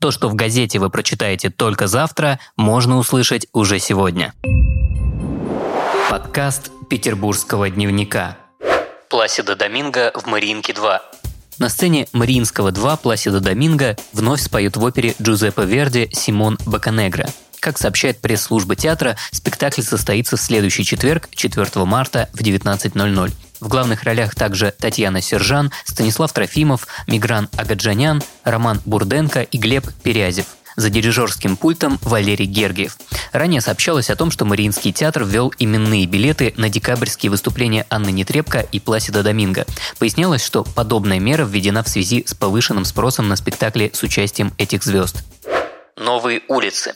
То, что в газете вы прочитаете только завтра, можно услышать уже сегодня. Подкаст Петербургского дневника. Пласида Доминго в Мариинке 2. На сцене Мариинского 2 Пласида Доминго вновь споют в опере Джузеппе Верди Симон Баканегра. Как сообщает пресс-служба театра, спектакль состоится в следующий четверг, 4 марта в 19.00. В главных ролях также Татьяна Сержан, Станислав Трофимов, Мигран Агаджанян, Роман Бурденко и Глеб Перязев. За дирижерским пультом Валерий Гергиев. Ранее сообщалось о том, что Мариинский театр ввел именные билеты на декабрьские выступления Анны Нетребко и Пласида Доминго. Пояснялось, что подобная мера введена в связи с повышенным спросом на спектакли с участием этих звезд. Новые улицы.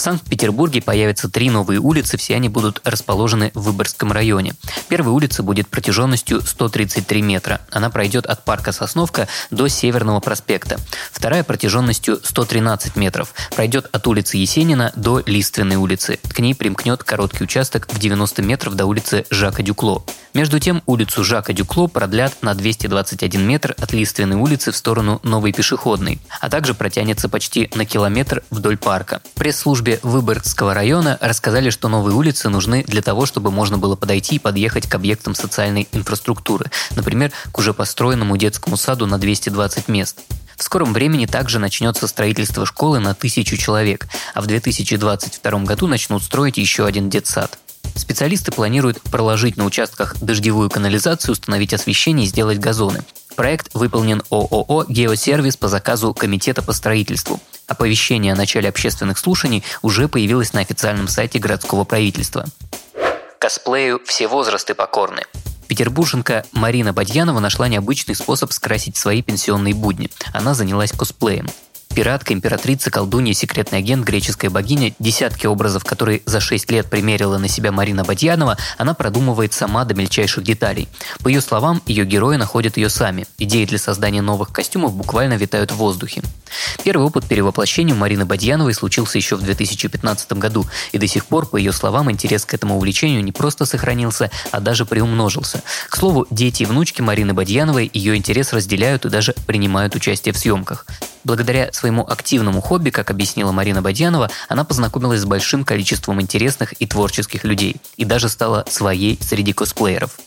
В Санкт-Петербурге появятся три новые улицы, все они будут расположены в Выборгском районе. Первая улица будет протяженностью 133 метра. Она пройдет от парка Сосновка до Северного проспекта. Вторая протяженностью 113 метров. Пройдет от улицы Есенина до Лиственной улицы. К ней примкнет короткий участок в 90 метров до улицы Жака Дюкло. Между тем, улицу Жака Дюкло продлят на 221 метр от Лиственной улицы в сторону Новой пешеходной, а также протянется почти на километр вдоль парка. Пресс-службе Выборгского района рассказали, что новые улицы нужны для того, чтобы можно было подойти и подъехать к объектам социальной инфраструктуры, например, к уже построенному детскому саду на 220 мест. В скором времени также начнется строительство школы на тысячу человек, а в 2022 году начнут строить еще один детсад. Специалисты планируют проложить на участках дождевую канализацию, установить освещение и сделать газоны. Проект выполнен ООО «Геосервис» по заказу Комитета по строительству. Оповещение о начале общественных слушаний уже появилось на официальном сайте городского правительства. Косплею все возрасты покорны. Петербурженка Марина Бадьянова нашла необычный способ скрасить свои пенсионные будни. Она занялась косплеем. Пиратка, императрица, колдунья, секретный агент, греческая богиня, десятки образов, которые за 6 лет примерила на себя Марина Бадьянова, она продумывает сама до мельчайших деталей. По ее словам, ее герои находят ее сами. Идеи для создания новых костюмов буквально витают в воздухе. Первый опыт перевоплощения у Марины Бадьяновой случился еще в 2015 году, и до сих пор, по ее словам, интерес к этому увлечению не просто сохранился, а даже приумножился. К слову, дети и внучки Марины Бадьяновой ее интерес разделяют и даже принимают участие в съемках. Благодаря своему активному хобби, как объяснила Марина Бадьянова, она познакомилась с большим количеством интересных и творческих людей и даже стала своей среди косплееров.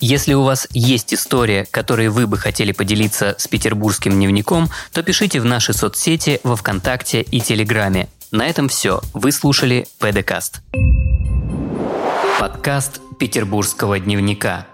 Если у вас есть история, которой вы бы хотели поделиться с петербургским дневником, то пишите в наши соцсети во Вконтакте и Телеграме. На этом все. Вы слушали ПДКаст. Подкаст Петербургского дневника.